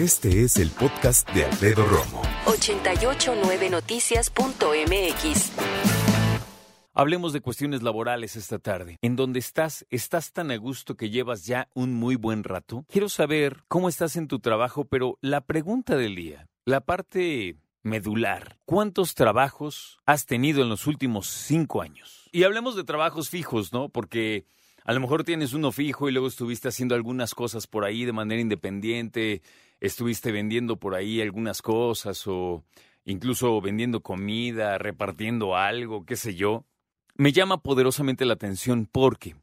Este es el podcast de Alfredo Romo. 889noticias.mx. Hablemos de cuestiones laborales esta tarde. ¿En dónde estás? ¿Estás tan a gusto que llevas ya un muy buen rato? Quiero saber cómo estás en tu trabajo, pero la pregunta del día, la parte medular. ¿Cuántos trabajos has tenido en los últimos cinco años? Y hablemos de trabajos fijos, ¿no? Porque a lo mejor tienes uno fijo y luego estuviste haciendo algunas cosas por ahí de manera independiente, estuviste vendiendo por ahí algunas cosas o incluso vendiendo comida, repartiendo algo, qué sé yo. Me llama poderosamente la atención porque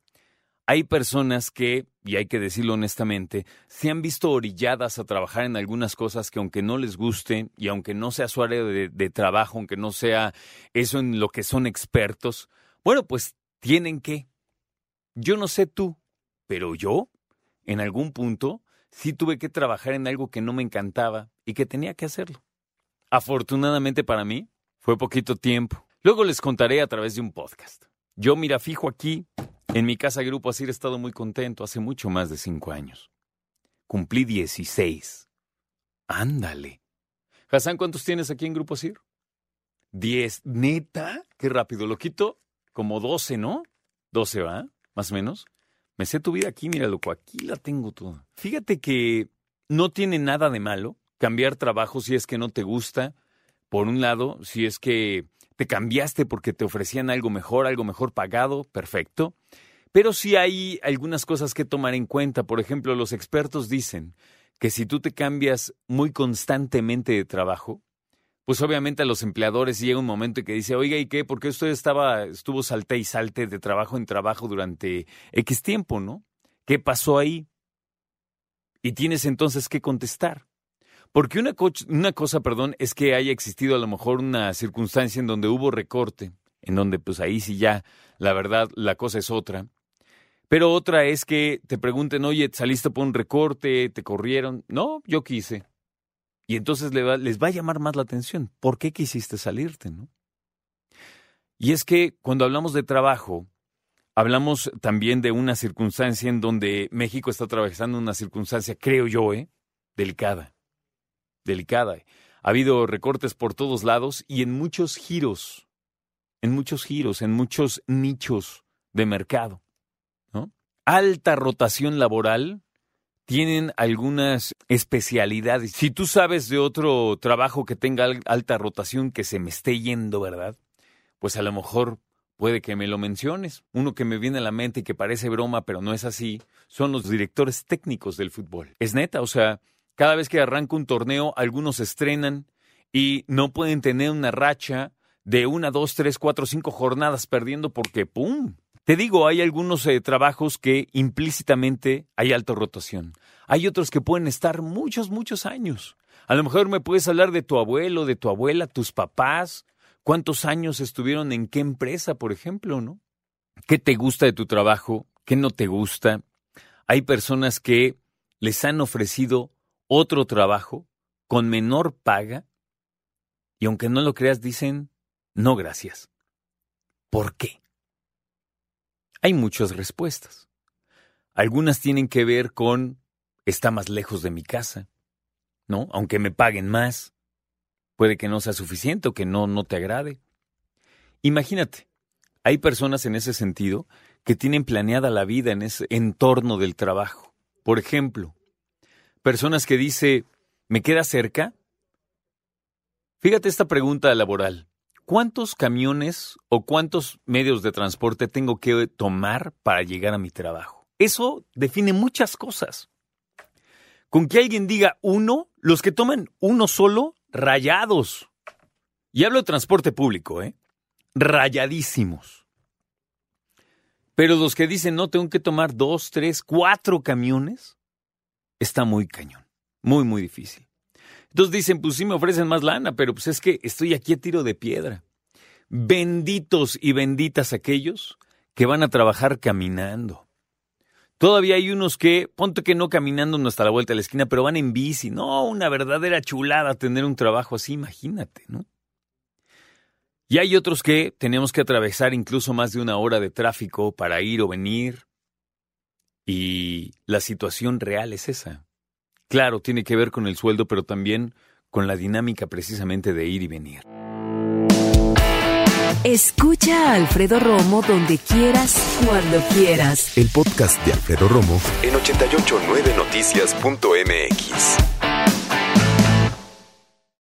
hay personas que, y hay que decirlo honestamente, se han visto orilladas a trabajar en algunas cosas que aunque no les guste y aunque no sea su área de, de trabajo, aunque no sea eso en lo que son expertos, bueno, pues tienen que. Yo no sé tú, pero yo, en algún punto, sí tuve que trabajar en algo que no me encantaba y que tenía que hacerlo. Afortunadamente para mí, fue poquito tiempo. Luego les contaré a través de un podcast. Yo, mira, fijo aquí, en mi casa Grupo Asir he estado muy contento hace mucho más de cinco años. Cumplí 16. Ándale. Hassan, ¿cuántos tienes aquí en Grupo Asir? Diez. ¿Neta? Qué rápido. Lo quito como doce, ¿no? Doce, ¿va? más o menos. Me sé tu vida aquí, mira, loco, aquí la tengo toda. Fíjate que no tiene nada de malo cambiar trabajo si es que no te gusta. Por un lado, si es que te cambiaste porque te ofrecían algo mejor, algo mejor pagado, perfecto. Pero sí hay algunas cosas que tomar en cuenta. Por ejemplo, los expertos dicen que si tú te cambias muy constantemente de trabajo, pues obviamente a los empleadores llega un momento en que dice, oiga, ¿y qué? Porque usted estaba, estuvo salte y salte de trabajo en trabajo durante X tiempo, ¿no? ¿Qué pasó ahí? Y tienes entonces que contestar. Porque una, una cosa, perdón, es que haya existido a lo mejor una circunstancia en donde hubo recorte, en donde pues ahí sí ya, la verdad, la cosa es otra. Pero otra es que te pregunten, oye, ¿saliste por un recorte? ¿Te corrieron? No, yo quise. Y entonces les va, a llamar más la atención. ¿Por qué quisiste salirte? ¿no? Y es que cuando hablamos de trabajo, hablamos también de una circunstancia en donde México está atravesando una circunstancia, creo yo, ¿eh? delicada. Delicada. Ha habido recortes por todos lados y en muchos giros, en muchos giros, en muchos nichos de mercado. Alta rotación laboral tienen algunas especialidades. Si tú sabes de otro trabajo que tenga alta rotación que se me esté yendo, ¿verdad? Pues a lo mejor puede que me lo menciones. Uno que me viene a la mente y que parece broma, pero no es así, son los directores técnicos del fútbol. Es neta, o sea, cada vez que arranca un torneo, algunos estrenan y no pueden tener una racha de una, dos, tres, cuatro, cinco jornadas perdiendo porque ¡pum! Te digo, hay algunos eh, trabajos que implícitamente hay alta rotación. Hay otros que pueden estar muchos, muchos años. A lo mejor me puedes hablar de tu abuelo, de tu abuela, tus papás, cuántos años estuvieron en qué empresa, por ejemplo, ¿no? ¿Qué te gusta de tu trabajo? ¿Qué no te gusta? Hay personas que les han ofrecido otro trabajo con menor paga y aunque no lo creas dicen, no gracias. ¿Por qué? Hay muchas respuestas. Algunas tienen que ver con está más lejos de mi casa, ¿no? Aunque me paguen más, puede que no sea suficiente o que no, no te agrade. Imagínate, hay personas en ese sentido que tienen planeada la vida en ese entorno del trabajo. Por ejemplo, personas que dice, ¿me queda cerca? Fíjate esta pregunta laboral. ¿Cuántos camiones o cuántos medios de transporte tengo que tomar para llegar a mi trabajo? Eso define muchas cosas. Con que alguien diga uno, los que toman uno solo, rayados. Y hablo de transporte público, ¿eh? Rayadísimos. Pero los que dicen no, tengo que tomar dos, tres, cuatro camiones, está muy cañón. Muy, muy difícil. Entonces dicen, pues sí me ofrecen más lana, pero pues es que estoy aquí a tiro de piedra. Benditos y benditas aquellos que van a trabajar caminando. Todavía hay unos que, ponte que no caminando hasta la vuelta de la esquina, pero van en bici. No, una verdadera chulada tener un trabajo así, imagínate, ¿no? Y hay otros que tenemos que atravesar incluso más de una hora de tráfico para ir o venir. Y la situación real es esa. Claro, tiene que ver con el sueldo, pero también con la dinámica precisamente de ir y venir. Escucha a Alfredo Romo donde quieras, cuando quieras. El podcast de Alfredo Romo en 889noticias.mx.